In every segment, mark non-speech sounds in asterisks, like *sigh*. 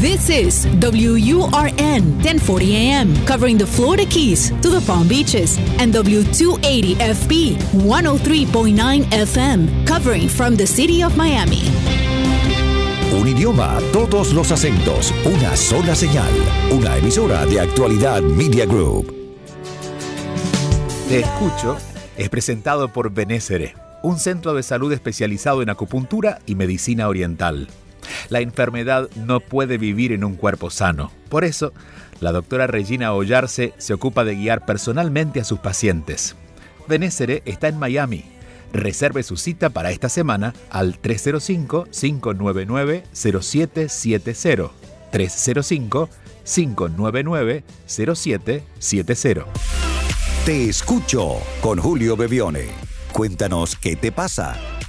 This is WURN 1040 AM, covering the Florida Keys to the Palm Beaches, and W280FB 103.9 FM, covering from the city of Miami. Un idioma, todos los acentos, una sola señal. Una emisora de actualidad Media Group. Te escucho es presentado por Benésere, un centro de salud especializado en acupuntura y medicina oriental. La enfermedad no puede vivir en un cuerpo sano. Por eso, la doctora Regina Ollarse se ocupa de guiar personalmente a sus pacientes. Benésere está en Miami. Reserve su cita para esta semana al 305-599-0770. 305-599-0770. Te escucho con Julio Bebione. Cuéntanos qué te pasa.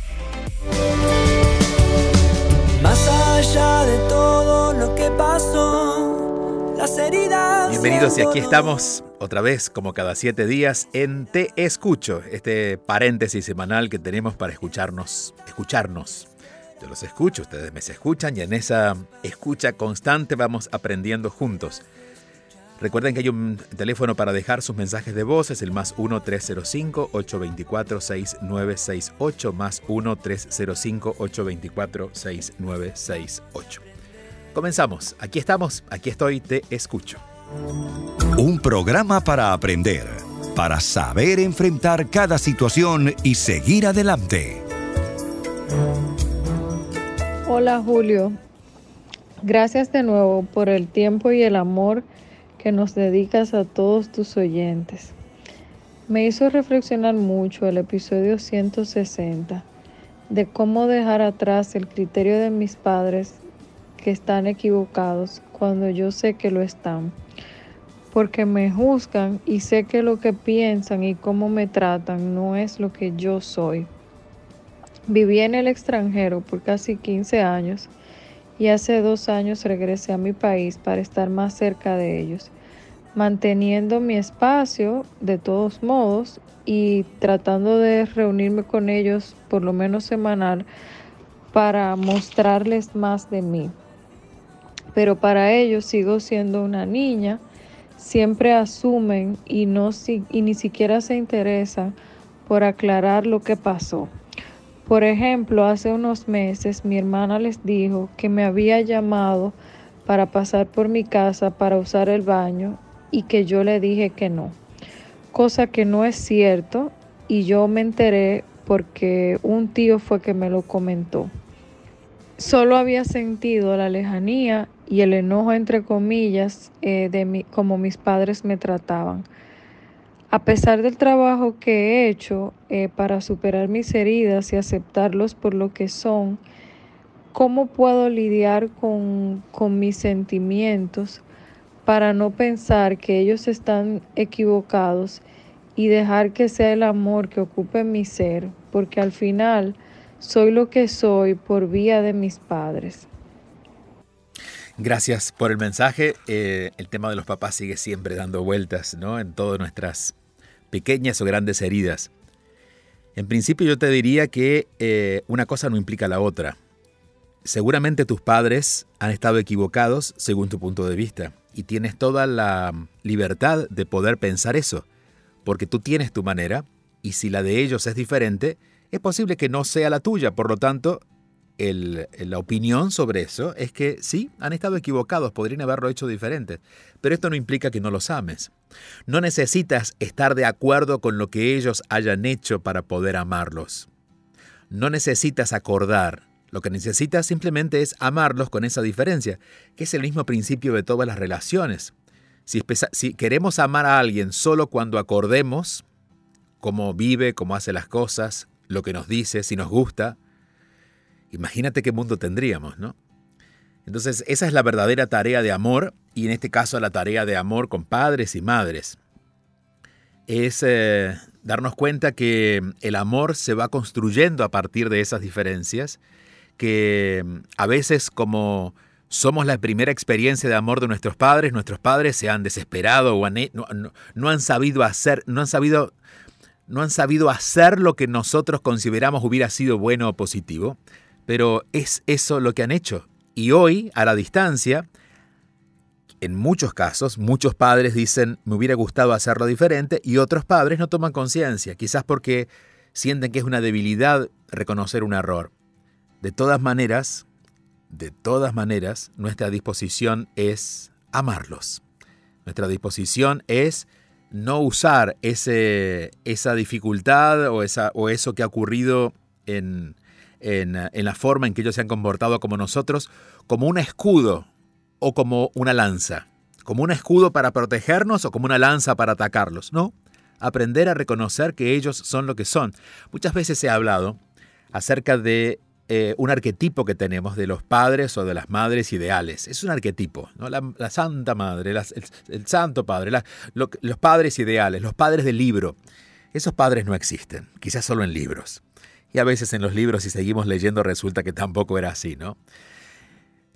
Allá de todo lo que pasó, las heridas. Bienvenidos y aquí estamos otra vez como cada siete días en Te Escucho, este paréntesis semanal que tenemos para escucharnos, escucharnos. Yo los escucho, ustedes me escuchan y en esa escucha constante vamos aprendiendo juntos. Recuerden que hay un teléfono para dejar sus mensajes de voz, es el más 1-305-824-6968, más 1-305-824-6968. Comenzamos, aquí estamos, aquí estoy, te escucho. Un programa para aprender, para saber enfrentar cada situación y seguir adelante. Hola Julio, gracias de nuevo por el tiempo y el amor que nos dedicas a todos tus oyentes. Me hizo reflexionar mucho el episodio 160 de cómo dejar atrás el criterio de mis padres que están equivocados cuando yo sé que lo están, porque me juzgan y sé que lo que piensan y cómo me tratan no es lo que yo soy. Viví en el extranjero por casi 15 años y hace dos años regresé a mi país para estar más cerca de ellos, manteniendo mi espacio de todos modos y tratando de reunirme con ellos por lo menos semanal para mostrarles más de mí. Pero para ellos sigo siendo una niña, siempre asumen y, no, y ni siquiera se interesan por aclarar lo que pasó. Por ejemplo, hace unos meses mi hermana les dijo que me había llamado para pasar por mi casa para usar el baño y que yo le dije que no, cosa que no es cierto y yo me enteré porque un tío fue que me lo comentó. Solo había sentido la lejanía y el enojo entre comillas eh, de mi, como mis padres me trataban. A pesar del trabajo que he hecho eh, para superar mis heridas y aceptarlos por lo que son, ¿cómo puedo lidiar con, con mis sentimientos para no pensar que ellos están equivocados y dejar que sea el amor que ocupe mi ser? Porque al final soy lo que soy por vía de mis padres. Gracias por el mensaje. Eh, el tema de los papás sigue siempre dando vueltas ¿no? en todas nuestras pequeñas o grandes heridas. En principio yo te diría que eh, una cosa no implica la otra. Seguramente tus padres han estado equivocados según tu punto de vista y tienes toda la libertad de poder pensar eso, porque tú tienes tu manera y si la de ellos es diferente, es posible que no sea la tuya, por lo tanto la opinión sobre eso es que sí, han estado equivocados, podrían haberlo hecho diferente, pero esto no implica que no los ames. No necesitas estar de acuerdo con lo que ellos hayan hecho para poder amarlos. No necesitas acordar. Lo que necesitas simplemente es amarlos con esa diferencia, que es el mismo principio de todas las relaciones. Si, queremos amar a alguien solo cuando acordemos cómo vive, cómo hace las cosas, lo que nos dice, si nos gusta, Imagínate qué mundo tendríamos, ¿no? Entonces, esa es la verdadera tarea de amor, y en este caso la tarea de amor con padres y madres. Es eh, darnos cuenta que el amor se va construyendo a partir de esas diferencias, que a veces como somos la primera experiencia de amor de nuestros padres, nuestros padres se han desesperado o no, han sabido hacer, no han sabido, no han sabido hacer lo que nosotros consideramos hubiera sido bueno o positivo. Pero es eso lo que han hecho. Y hoy, a la distancia, en muchos casos, muchos padres dicen, me hubiera gustado hacerlo diferente, y otros padres no toman conciencia, quizás porque sienten que es una debilidad reconocer un error. De todas maneras, de todas maneras, nuestra disposición es amarlos. Nuestra disposición es no usar ese, esa dificultad o, esa, o eso que ha ocurrido en, en, en la forma en que ellos se han comportado como nosotros como un escudo o como una lanza. Como un escudo para protegernos o como una lanza para atacarlos. No, aprender a reconocer que ellos son lo que son. Muchas veces ha hablado acerca de eh, un arquetipo que tenemos de los padres o de las madres ideales. Es un arquetipo, ¿no? la, Santa Madre, el, Santo Padre, los padres ideales, los padres del libro. Esos padres no existen, quizás solo en libros. Y a veces en los libros, si seguimos leyendo, resulta que tampoco era así, ¿no?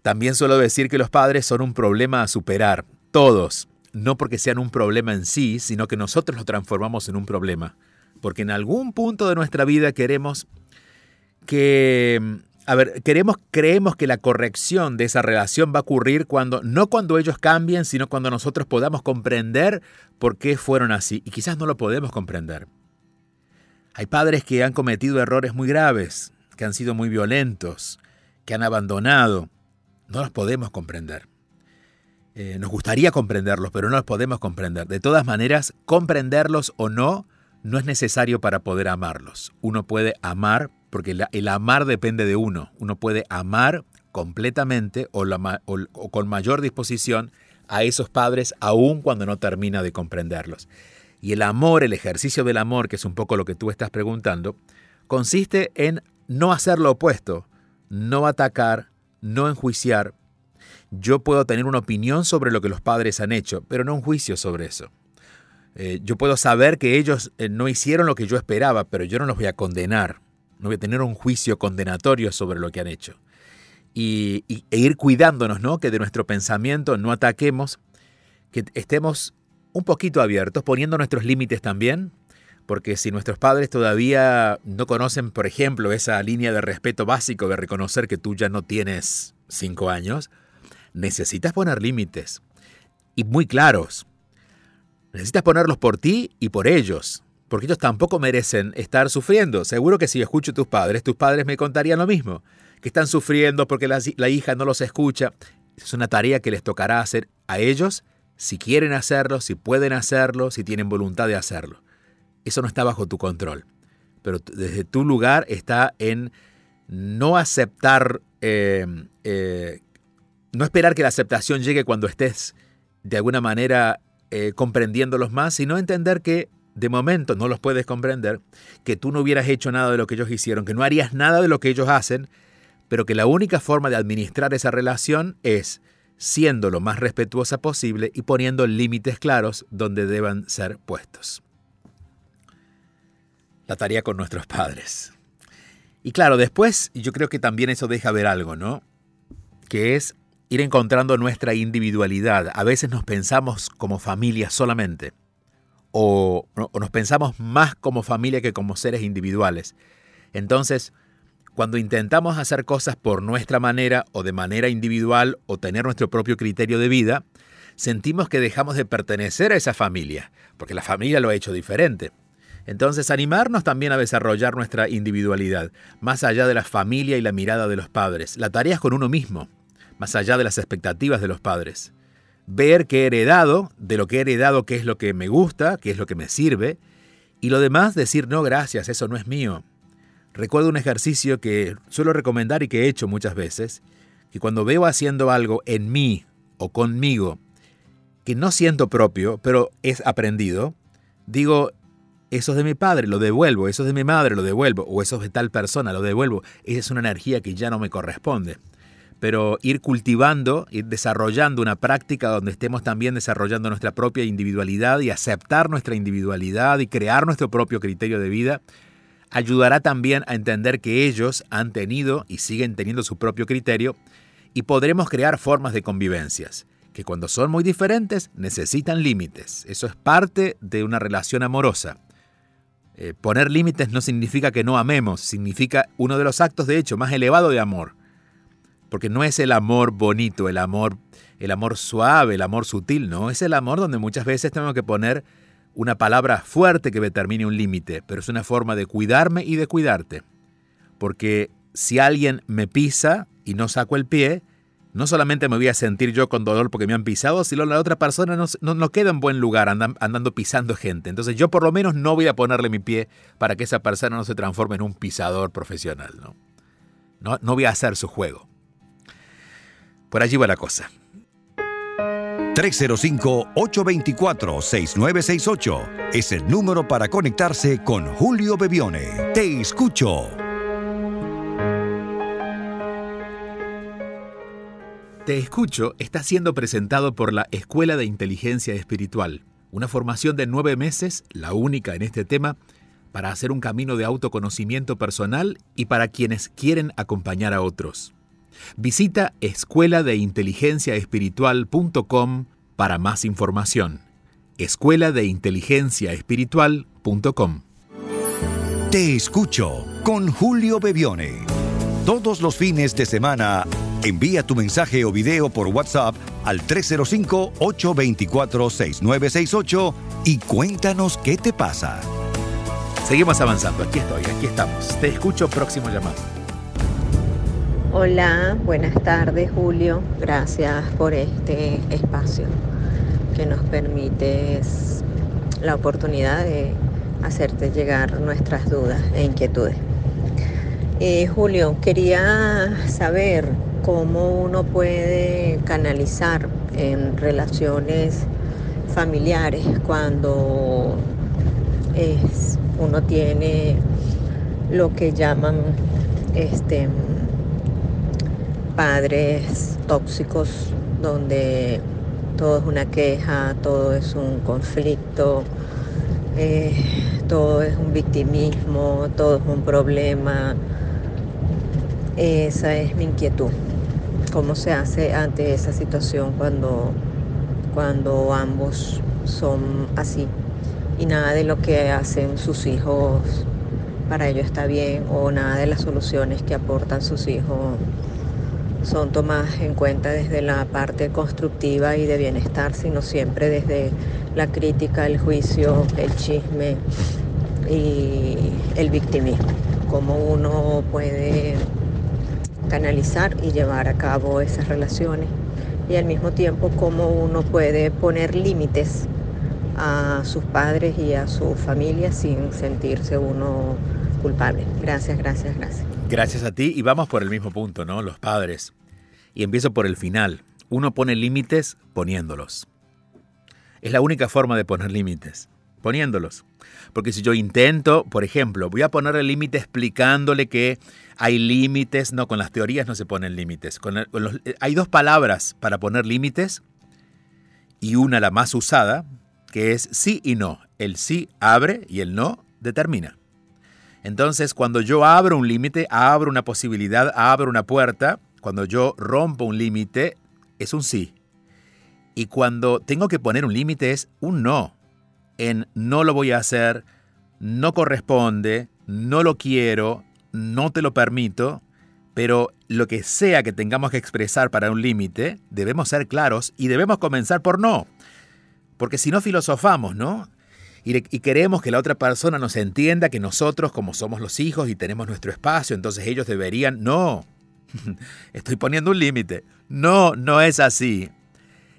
También suelo decir que los padres son un problema a superar, todos, no porque sean un problema en sí, sino que nosotros lo transformamos en un problema. Porque en algún punto de nuestra vida queremos que, a ver, queremos, creemos que la corrección de esa relación va a ocurrir cuando, no cuando ellos cambien, sino cuando nosotros podamos comprender por qué fueron así. Y quizás no lo podemos comprender. Hay padres que han cometido errores muy graves, que han sido muy violentos, que han abandonado. No los podemos comprender. Eh, nos gustaría comprenderlos, pero no los podemos comprender. De todas maneras, comprenderlos o no, no es necesario para poder amarlos. Uno puede amar porque el amar depende de uno. Uno puede amar completamente o, con mayor disposición a esos padres aun cuando no termina de comprenderlos. Y el amor, el ejercicio del amor, que es un poco lo que tú estás preguntando, consiste en no hacer lo opuesto, no atacar, no enjuiciar. Yo puedo tener una opinión sobre lo que los padres han hecho, pero no un juicio sobre eso. Eh, yo puedo saber que ellos eh, no hicieron lo que yo esperaba, pero yo no los voy a condenar no voy a tener un juicio condenatorio sobre lo que han hecho. Y, e ir cuidándonos, ¿no? Que de nuestro pensamiento no ataquemos, que estemos un poquito abiertos, poniendo nuestros límites también, porque si nuestros padres todavía no conocen, por ejemplo, esa línea de respeto básico de reconocer que tú ya no tienes cinco años, necesitas poner límites y muy claros. Necesitas ponerlos por ti y por ellos porque ellos tampoco merecen estar sufriendo. Seguro que si escucho a tus padres, tus padres me contarían lo mismo, que están sufriendo porque la, hija no los escucha. Es una tarea que les tocará hacer a ellos si quieren hacerlo, si pueden hacerlo, si tienen voluntad de hacerlo. Eso no está bajo tu control. Pero desde tu lugar está en no aceptar, eh, eh, no esperar que la aceptación llegue cuando estés de alguna manera eh, comprendiéndolos más, sino entender que de momento no los puedes comprender, que tú no hubieras hecho nada de lo que ellos hicieron, que no harías nada de lo que ellos hacen, pero que la única forma de administrar esa relación es siendo lo más respetuosa posible y poniendo límites claros donde deban ser puestos. La tarea con nuestros padres. Y claro, después yo creo que también eso deja ver algo, ¿no? Que es ir encontrando nuestra individualidad. A veces nos pensamos como familia solamente o, nos pensamos más como familia que como seres individuales. Entonces, cuando intentamos hacer cosas por nuestra manera o de manera individual o tener nuestro propio criterio de vida, sentimos que dejamos de pertenecer a esa familia, porque la familia lo ha hecho diferente. Entonces, animarnos también a desarrollar nuestra individualidad, más allá de la familia y la mirada de los padres. La tarea es con uno mismo, más allá de las expectativas de los padres ver qué he heredado, de lo que he heredado qué es lo que me gusta, qué es lo que me sirve, y lo demás decir no gracias, eso no es mío. Recuerdo un ejercicio que suelo recomendar y que he hecho muchas veces, que cuando veo haciendo algo en mí o conmigo que no siento propio, pero es aprendido, digo, eso es de mi padre, lo devuelvo, eso es de mi madre, lo devuelvo, o eso es de tal persona, lo devuelvo. Esa es una energía que ya no me corresponde pero ir cultivando, ir desarrollando una práctica donde estemos también desarrollando nuestra propia individualidad y aceptar nuestra individualidad y crear nuestro propio criterio de vida, ayudará también a entender que ellos han tenido y siguen teniendo su propio criterio y podremos crear formas de convivencias, que cuando son muy diferentes necesitan límites. Eso es parte de una relación amorosa. Eh, poner límites no significa que no amemos, significa uno de los actos de hecho más elevado de amor Porque no es el amor bonito, el amor, el amor suave, el amor sutil, no, es el amor donde muchas veces tengo que poner una palabra fuerte que determine un límite, pero es una forma de cuidarme y de cuidarte. Porque si alguien me pisa y no saco el pie, no solamente me voy a sentir yo con dolor porque me han pisado, sino la otra persona no, queda en buen lugar andando pisando gente. Entonces yo por lo menos no voy a ponerle mi pie para que esa persona no se transforme en un pisador profesional. No, no voy a hacer su juego. Por allí va la cosa. 305-824-6968 es el número para conectarse con Julio Bebione. Te escucho. Te escucho está siendo presentado por la Escuela de Inteligencia Espiritual, una formación de nueve meses, la única en este tema, para hacer un camino de autoconocimiento personal y para quienes quieren acompañar a otros. Visita escuela de inteligencia espiritual.com para más información. Escuela de inteligencia espiritual.com. Te escucho con Julio Bebione. Todos los fines de semana Envía tu mensaje o video por WhatsApp al 305-824-6968 y cuéntanos qué te pasa. Seguimos avanzando, aquí estoy, aquí estamos. Te escucho próximo llamado. Hola, buenas tardes Julio. Gracias por este espacio que nos permite la oportunidad de hacerte llegar nuestras dudas e inquietudes. Eh, Julio, quería saber cómo uno puede canalizar en relaciones familiares cuando uno tiene lo que llaman este, padres tóxicos donde todo es una queja, todo es un conflicto, eh, todo es un victimismo, todo es un problema. Esa es mi inquietud cómo se hace ante esa situación cuando, cuando ambos son así y nada de lo que hacen sus hijos para ellos está bien o nada de las soluciones que aportan sus hijos son tomadas en cuenta desde la parte constructiva y de bienestar, sino siempre desde la crítica, el juicio, el chisme y el victimismo. Cómo uno puede canalizar y llevar a cabo esas relaciones y al mismo tiempo cómo uno puede poner límites a sus padres y a su familia sin sentirse uno culpable. Gracias, gracias, gracias. Gracias a ti y vamos por el mismo punto, ¿no? Los padres. Y empiezo por el final. Uno pone límites poniéndolos. Es la única forma de poner límites, poniéndolos. Porque si yo intento, por ejemplo, voy a poner el límite explicándole que hay límites, no, con las teorías no se ponen límites. Eh, hay dos palabras para poner límites y una la más usada, que es sí y no. El sí abre y el no determina. Entonces, cuando yo abro un límite, abro una posibilidad, abro una puerta, cuando yo rompo un límite, es un sí. Y cuando tengo que poner un límite es un no. En no lo voy a hacer, no corresponde, no lo quiero, no te lo permito, pero lo que sea que tengamos que expresar para un límite, debemos ser claros y debemos comenzar por no. Porque si no filosofamos, ¿no? Y, queremos que la otra persona nos entienda que nosotros, como somos los hijos y tenemos nuestro espacio, entonces ellos deberían... No, *laughs* estoy poniendo un límite. No, no es así.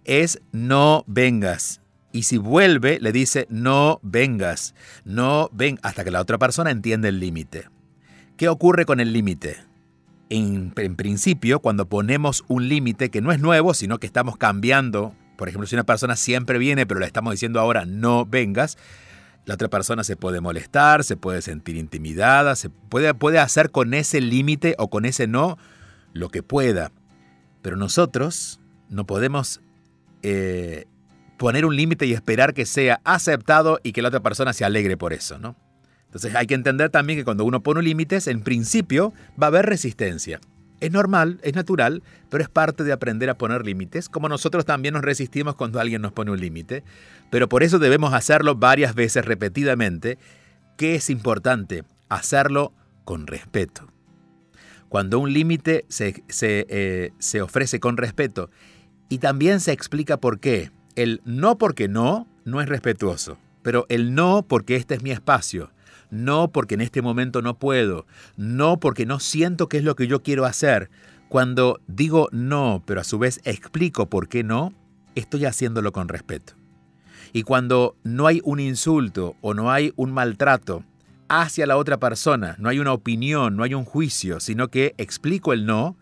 Es no vengas. Y si vuelve, le dice no vengas. No ven hasta que la otra persona entiende el límite. ¿Qué ocurre con el límite? En, principio, cuando ponemos un límite que no es nuevo, sino que estamos cambiando, por ejemplo, si una persona siempre viene, pero le estamos diciendo ahora no vengas, la otra persona se puede molestar, se puede sentir intimidada, se puede, puede hacer con ese límite o con ese no lo que pueda. Pero nosotros no podemos eh, poner un límite y esperar que sea aceptado y que la otra persona se alegre por eso, ¿no? Entonces hay que entender también que cuando uno pone límites, en principio va a haber resistencia. Es normal, es natural, pero es parte de aprender a poner límites, como nosotros también nos resistimos cuando alguien nos pone un límite. Pero por eso debemos hacerlo varias veces repetidamente, que es importante hacerlo con respeto. cuando un límite se, eh, se, ofrece con respeto y también se explica por qué. El no porque no no es respetuoso, pero el no porque este es mi espacio, no porque en este momento no puedo, no porque no siento que es lo que yo quiero hacer. Cuando digo no, pero a su vez explico por qué no, estoy haciéndolo con respeto. Y cuando no hay un insulto o no hay un maltrato, hacia la otra persona. No hay una opinión, no hay un juicio, sino que explico el no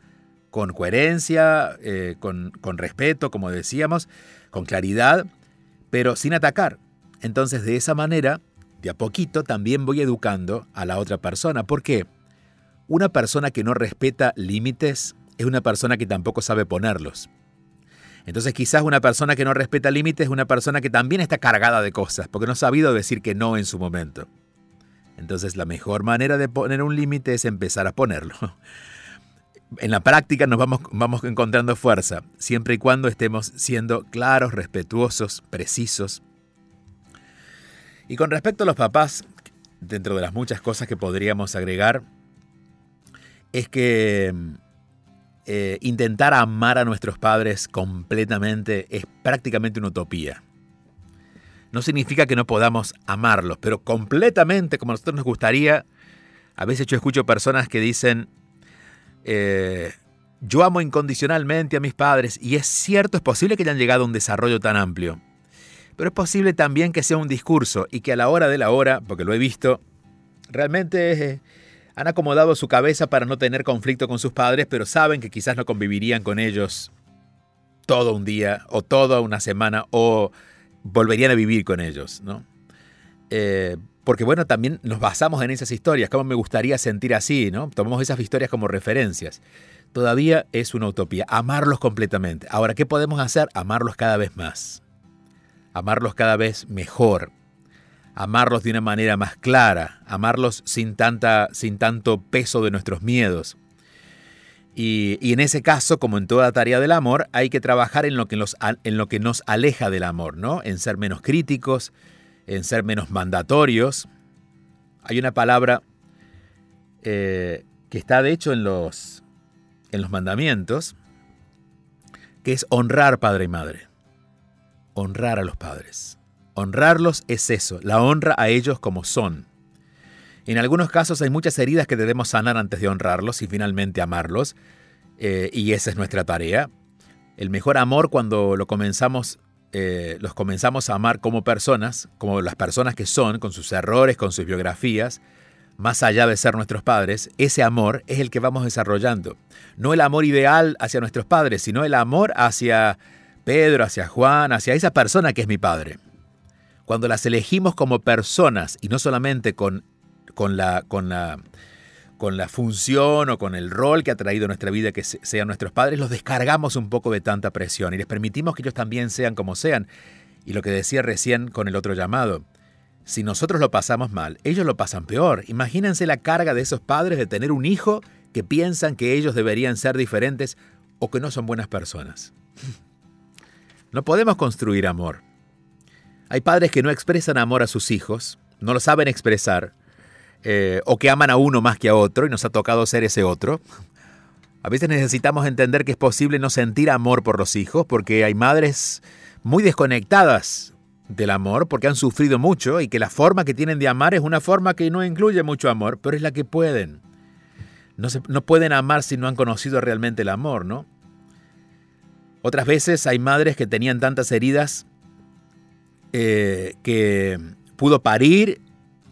con coherencia, eh, con, con respeto, como decíamos, con claridad, pero sin atacar. Entonces, de esa manera, de a poquito, también voy educando a la otra persona. ¿Por qué? Una persona que no respeta límites es una persona que tampoco sabe ponerlos. Entonces quizás una persona que no respeta límites es una persona que también está cargada de cosas, porque no ha sabido decir que no en su momento. Entonces la mejor manera de poner un límite es empezar a ponerlo. *laughs* En la práctica nos vamos, vamos encontrando fuerza, siempre y cuando estemos siendo claros, respetuosos, precisos. Y con respecto a los papás, dentro de las muchas cosas que podríamos agregar, es que eh, intentar amar a nuestros padres completamente es prácticamente una utopía no significa que no podamos amarlos, pero completamente como a nosotros nos gustaría. A veces yo escucho personas que dicen, eh, yo amo incondicionalmente a mis padres, y es cierto, es posible que hayan llegado a un desarrollo tan amplio, pero es posible también que sea un discurso y que a la hora de la hora, porque lo he visto, realmente eh, han acomodado su cabeza para no tener conflicto con sus padres, pero saben que quizás no convivirían con ellos todo un día o toda una semana o volverían a vivir con ellos, ¿no? Eh, porque bueno, también nos basamos en esas historias, cómo me gustaría sentir así, ¿no? Tomamos esas historias como referencias. Todavía es una utopía, amarlos completamente. Ahora, ¿qué podemos hacer? Amarlos cada vez más, amarlos cada vez mejor, amarlos de una manera más clara, amarlos sin, tanta, sin tanto peso de nuestros miedos. Y, en ese caso, como en toda tarea del amor, hay que trabajar en lo que, nos, en lo que nos aleja del amor, ¿no? En ser menos críticos, en ser menos mandatorios. Hay una palabra eh, que está de hecho en los, en los mandamientos, que es honrar padre y madre. Honrar a los padres. Honrarlos es eso, la honra a ellos como son. En algunos casos hay muchas heridas que debemos sanar antes de honrarlos y finalmente amarlos, eh, y esa es nuestra tarea. El mejor amor cuando lo comenzamos, eh, los comenzamos a amar como personas, como las personas que son, con sus errores, con sus biografías, más allá de ser nuestros padres, ese amor es el que vamos desarrollando. No el amor ideal hacia nuestros padres, sino el amor hacia Pedro, hacia Juan, hacia esa persona que es mi padre. Cuando las elegimos como personas y no solamente con con la, con la, con la función o con el rol que ha traído nuestra vida que sean nuestros padres, los descargamos un poco de tanta presión y les permitimos que ellos también sean como sean. Y lo que decía recién con el otro llamado, si nosotros lo pasamos mal, ellos lo pasan peor. Imagínense la carga de esos padres de tener un hijo que piensan que ellos deberían ser diferentes o que no son buenas personas. No podemos construir amor. Hay padres que no expresan amor a sus hijos, no lo saben expresar, eh, o que aman a uno más que a otro y nos ha tocado ser ese otro. A veces necesitamos entender que es posible no sentir amor por los hijos porque hay madres muy desconectadas del amor porque han sufrido mucho y que la forma que tienen de amar es una forma que no incluye mucho amor, pero es la que pueden. No, no pueden amar si no han conocido realmente el amor, ¿no? Otras veces hay madres que tenían tantas heridas eh, que pudo parir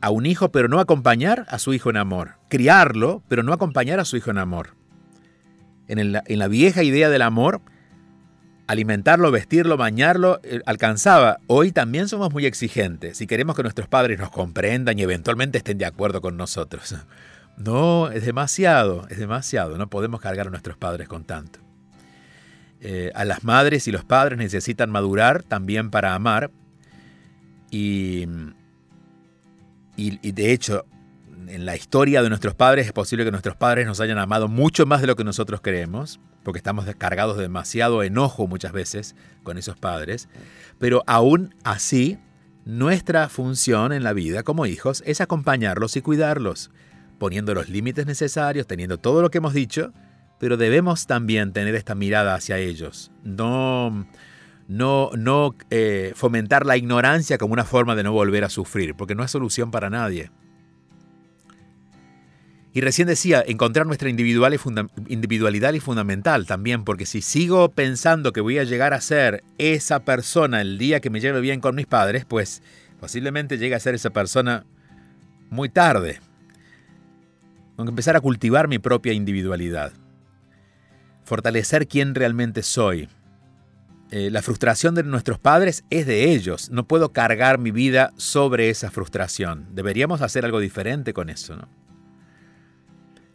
a un hijo, pero no acompañar a su hijo en amor. Criarlo, pero no acompañar a su hijo en amor. En, la vieja idea del amor, alimentarlo, vestirlo, bañarlo, eh, alcanzaba. Hoy también somos muy exigentes y queremos que nuestros padres nos comprendan y eventualmente estén de acuerdo con nosotros. *laughs* No, es demasiado, es demasiado. No podemos cargar a nuestros padres con tanto. Eh, a las madres y los padres necesitan madurar también para amar. Y y, de hecho, en la historia de nuestros padres es posible que nuestros padres nos hayan amado mucho más de lo que nosotros creemos, porque estamos descargados de demasiado enojo muchas veces con esos padres, pero aún así, nuestra función en la vida como hijos es acompañarlos y cuidarlos, poniendo los límites necesarios, teniendo todo lo que hemos dicho, pero debemos también tener esta mirada hacia ellos. No, no, no eh, fomentar la ignorancia como una forma de no volver a sufrir, porque no es solución para nadie. Y recién decía, encontrar nuestra individualidad es fundamental también, porque si sigo pensando que voy a llegar a ser esa persona el día que me lleve bien con mis padres, pues posiblemente llegue a ser esa persona muy tarde. Tengo que empezar a cultivar mi propia individualidad. Fortalecer quién realmente soy. Eh, la frustración de nuestros padres es de ellos. No puedo cargar mi vida sobre esa frustración. Deberíamos hacer algo diferente con eso,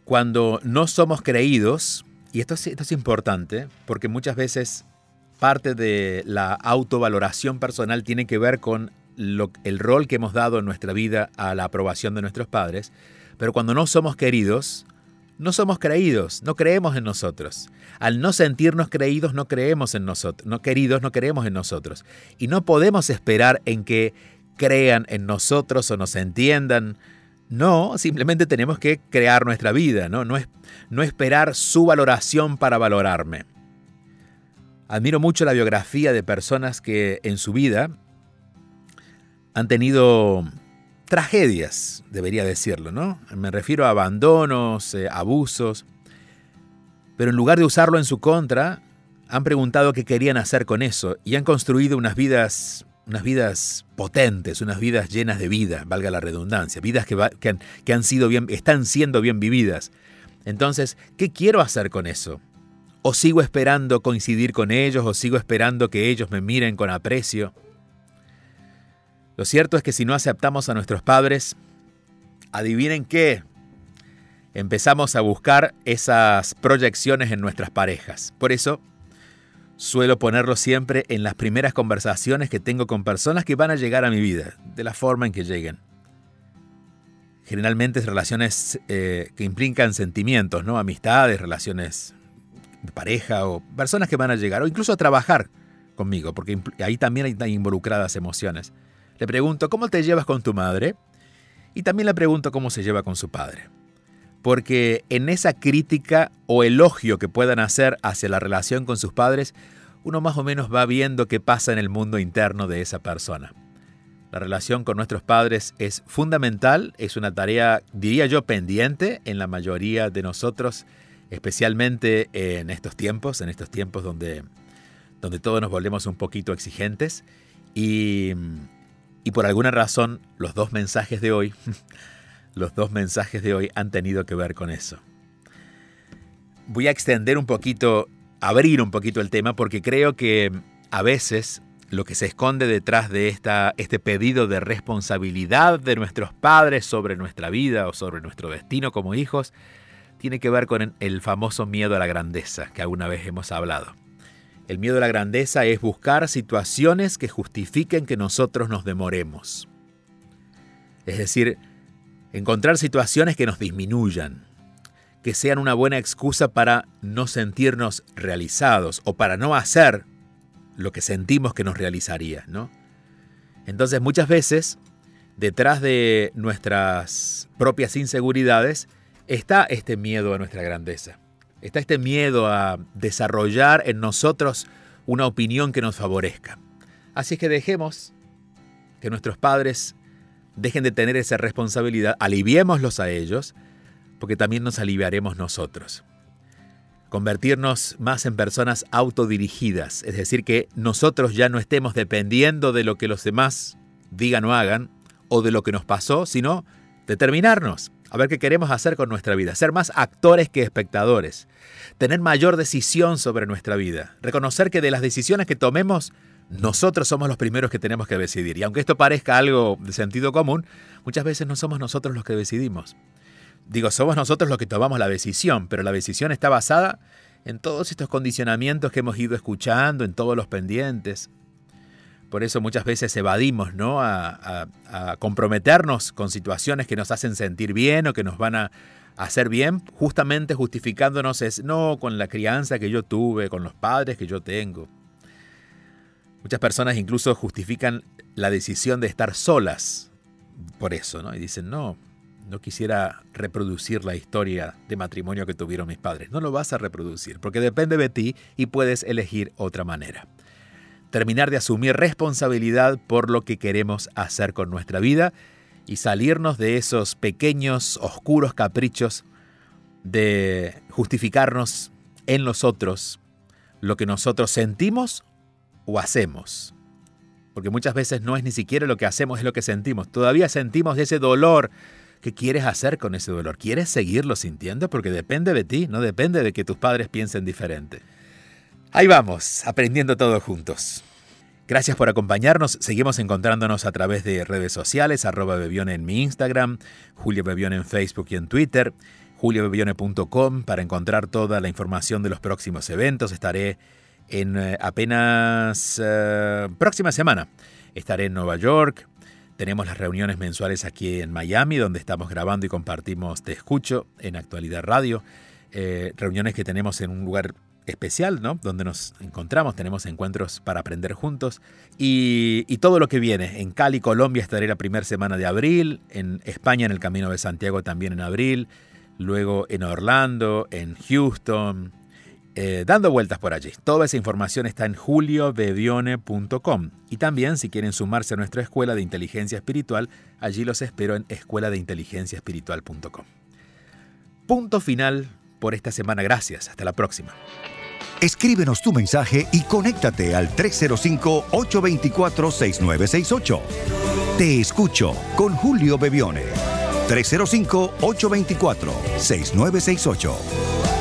cuando no somos creídos, y esto es, esto es importante, porque muchas veces parte de la autovaloración personal tiene que ver con el rol que hemos dado en nuestra vida a la aprobación de nuestros padres, pero cuando no somos queridos, no somos creídos, no creemos en nosotros. Al no sentirnos creídos, no creemos en nosotros, no queridos, no creemos en nosotros. Y no podemos esperar en que crean en nosotros o nos entiendan no, simplemente tenemos que crear nuestra vida, ¿no? No, es, no esperar su valoración para valorarme. Admiro mucho la biografía de personas que en su vida han tenido tragedias, debería decirlo, ¿no? Me refiero a abandonos, eh, abusos, pero en lugar de usarlo en su contra, han preguntado qué querían hacer con eso y han construido unas vidas unas vidas potentes, unas vidas llenas de vida, valga la redundancia, vidas que, que, han, sido bien, están siendo bien vividas. Entonces, ¿qué quiero hacer con eso? ¿O sigo esperando coincidir con ellos? ¿O sigo esperando que ellos me miren con aprecio? Lo cierto es que si no aceptamos a nuestros padres, adivinen qué, empezamos a buscar esas proyecciones en nuestras parejas. Por eso, Suelo ponerlo siempre en las primeras conversaciones que tengo con personas que van a llegar a mi vida, de la forma en que lleguen. Generalmente es relaciones eh, que implican sentimientos, ¿no? Amistades, relaciones de pareja o personas que van a llegar, o incluso a trabajar conmigo, porque ahí también hay involucradas emociones. Le pregunto, ¿cómo te llevas con tu madre? Y también le pregunto cómo se lleva con su padre. Porque en esa crítica o elogio que puedan hacer hacia la relación con sus padres, uno más o menos va viendo qué pasa en el mundo interno de esa persona. La relación con nuestros padres es fundamental, es una tarea, diría yo, pendiente en la mayoría de nosotros, especialmente en estos tiempos, en estos tiempos donde, donde todos nos volvemos un poquito exigentes. Y, y por alguna razón, los dos mensajes de hoy *laughs* Los dos mensajes de hoy han tenido que ver con eso. Voy a extender un poquito, abrir un poquito el tema porque creo que a veces lo que se esconde detrás de esta, este pedido de responsabilidad de nuestros padres sobre nuestra vida o sobre nuestro destino como hijos tiene que ver con el famoso miedo a la grandeza que alguna vez hemos hablado. El miedo a la grandeza es buscar situaciones que justifiquen que nosotros nos demoremos. Es decir, Encontrar situaciones que nos disminuyan, que sean una buena excusa para no sentirnos realizados o para no hacer lo que sentimos que nos realizaría, ¿no? Entonces muchas veces, detrás de nuestras propias inseguridades, está este miedo a nuestra grandeza. Está este miedo a desarrollar en nosotros una opinión que nos favorezca. Así es que dejemos que nuestros padres dejen de tener esa responsabilidad, aliviémoslos a ellos, porque también nos aliviaremos nosotros. Convertirnos más en personas autodirigidas, es decir, que nosotros ya no estemos dependiendo de lo que los demás digan o hagan, o de lo que nos pasó, sino determinarnos, a ver qué queremos hacer con nuestra vida, ser más actores que espectadores, tener mayor decisión sobre nuestra vida, reconocer que de las decisiones que tomemos nosotros somos los primeros que tenemos que decidir. Y aunque esto parezca algo de sentido común, muchas veces no somos nosotros los que decidimos. Digo, somos nosotros los que tomamos la decisión, pero la decisión está basada en todos estos condicionamientos que hemos ido escuchando, en todos los pendientes. Por eso muchas veces evadimos, ¿no? A, comprometernos con situaciones que nos hacen sentir bien o que nos van a hacer bien, justamente justificándonos es, no, con la crianza que yo tuve, con los padres que yo tengo. Muchas personas incluso justifican la decisión de estar solas por eso, ¿no? Y dicen, no, no quisiera reproducir la historia de matrimonio que tuvieron mis padres. No lo vas a reproducir, porque depende de ti y puedes elegir otra manera. Terminar de asumir responsabilidad por lo que queremos hacer con nuestra vida y salirnos de esos pequeños, oscuros caprichos de justificarnos en los otros lo que nosotros sentimos o hacemos. Porque muchas veces no es ni siquiera lo que hacemos, es lo que sentimos. Todavía sentimos ese dolor. ¿Qué quieres hacer con ese dolor? ¿Quieres seguirlo sintiendo? Porque depende de ti, no depende de que tus padres piensen diferente. Ahí vamos, aprendiendo todos juntos. Gracias por acompañarnos. Seguimos encontrándonos a través de redes sociales, arroba Bebione en mi Instagram, Julio Bebione en Facebook y en Twitter, juliobebione.com para encontrar toda la información de los próximos eventos. Estaré en eh, apenas eh, próxima semana. Estaré en Nueva York. Tenemos las reuniones mensuales aquí en Miami, donde estamos grabando y compartimos Te Escucho en Actualidad Radio. Eh, reuniones que tenemos en un lugar especial, ¿no? Donde nos encontramos, tenemos encuentros para aprender juntos y, todo lo que viene. En Cali, Colombia estaré la primera semana de abril, en España en el Camino de Santiago también en abril, luego en Orlando, en Houston, eh, dando vueltas por allí. Toda esa información está en juliobevione.com y también si quieren sumarse a nuestra escuela de inteligencia espiritual, allí los espero en escuela de inteligencia espiritual.com. Punto final por esta semana. Gracias. Hasta la próxima. Escríbenos tu mensaje y conéctate al 305-824-6968. Te escucho con Julio Bebione. 305-824-6968.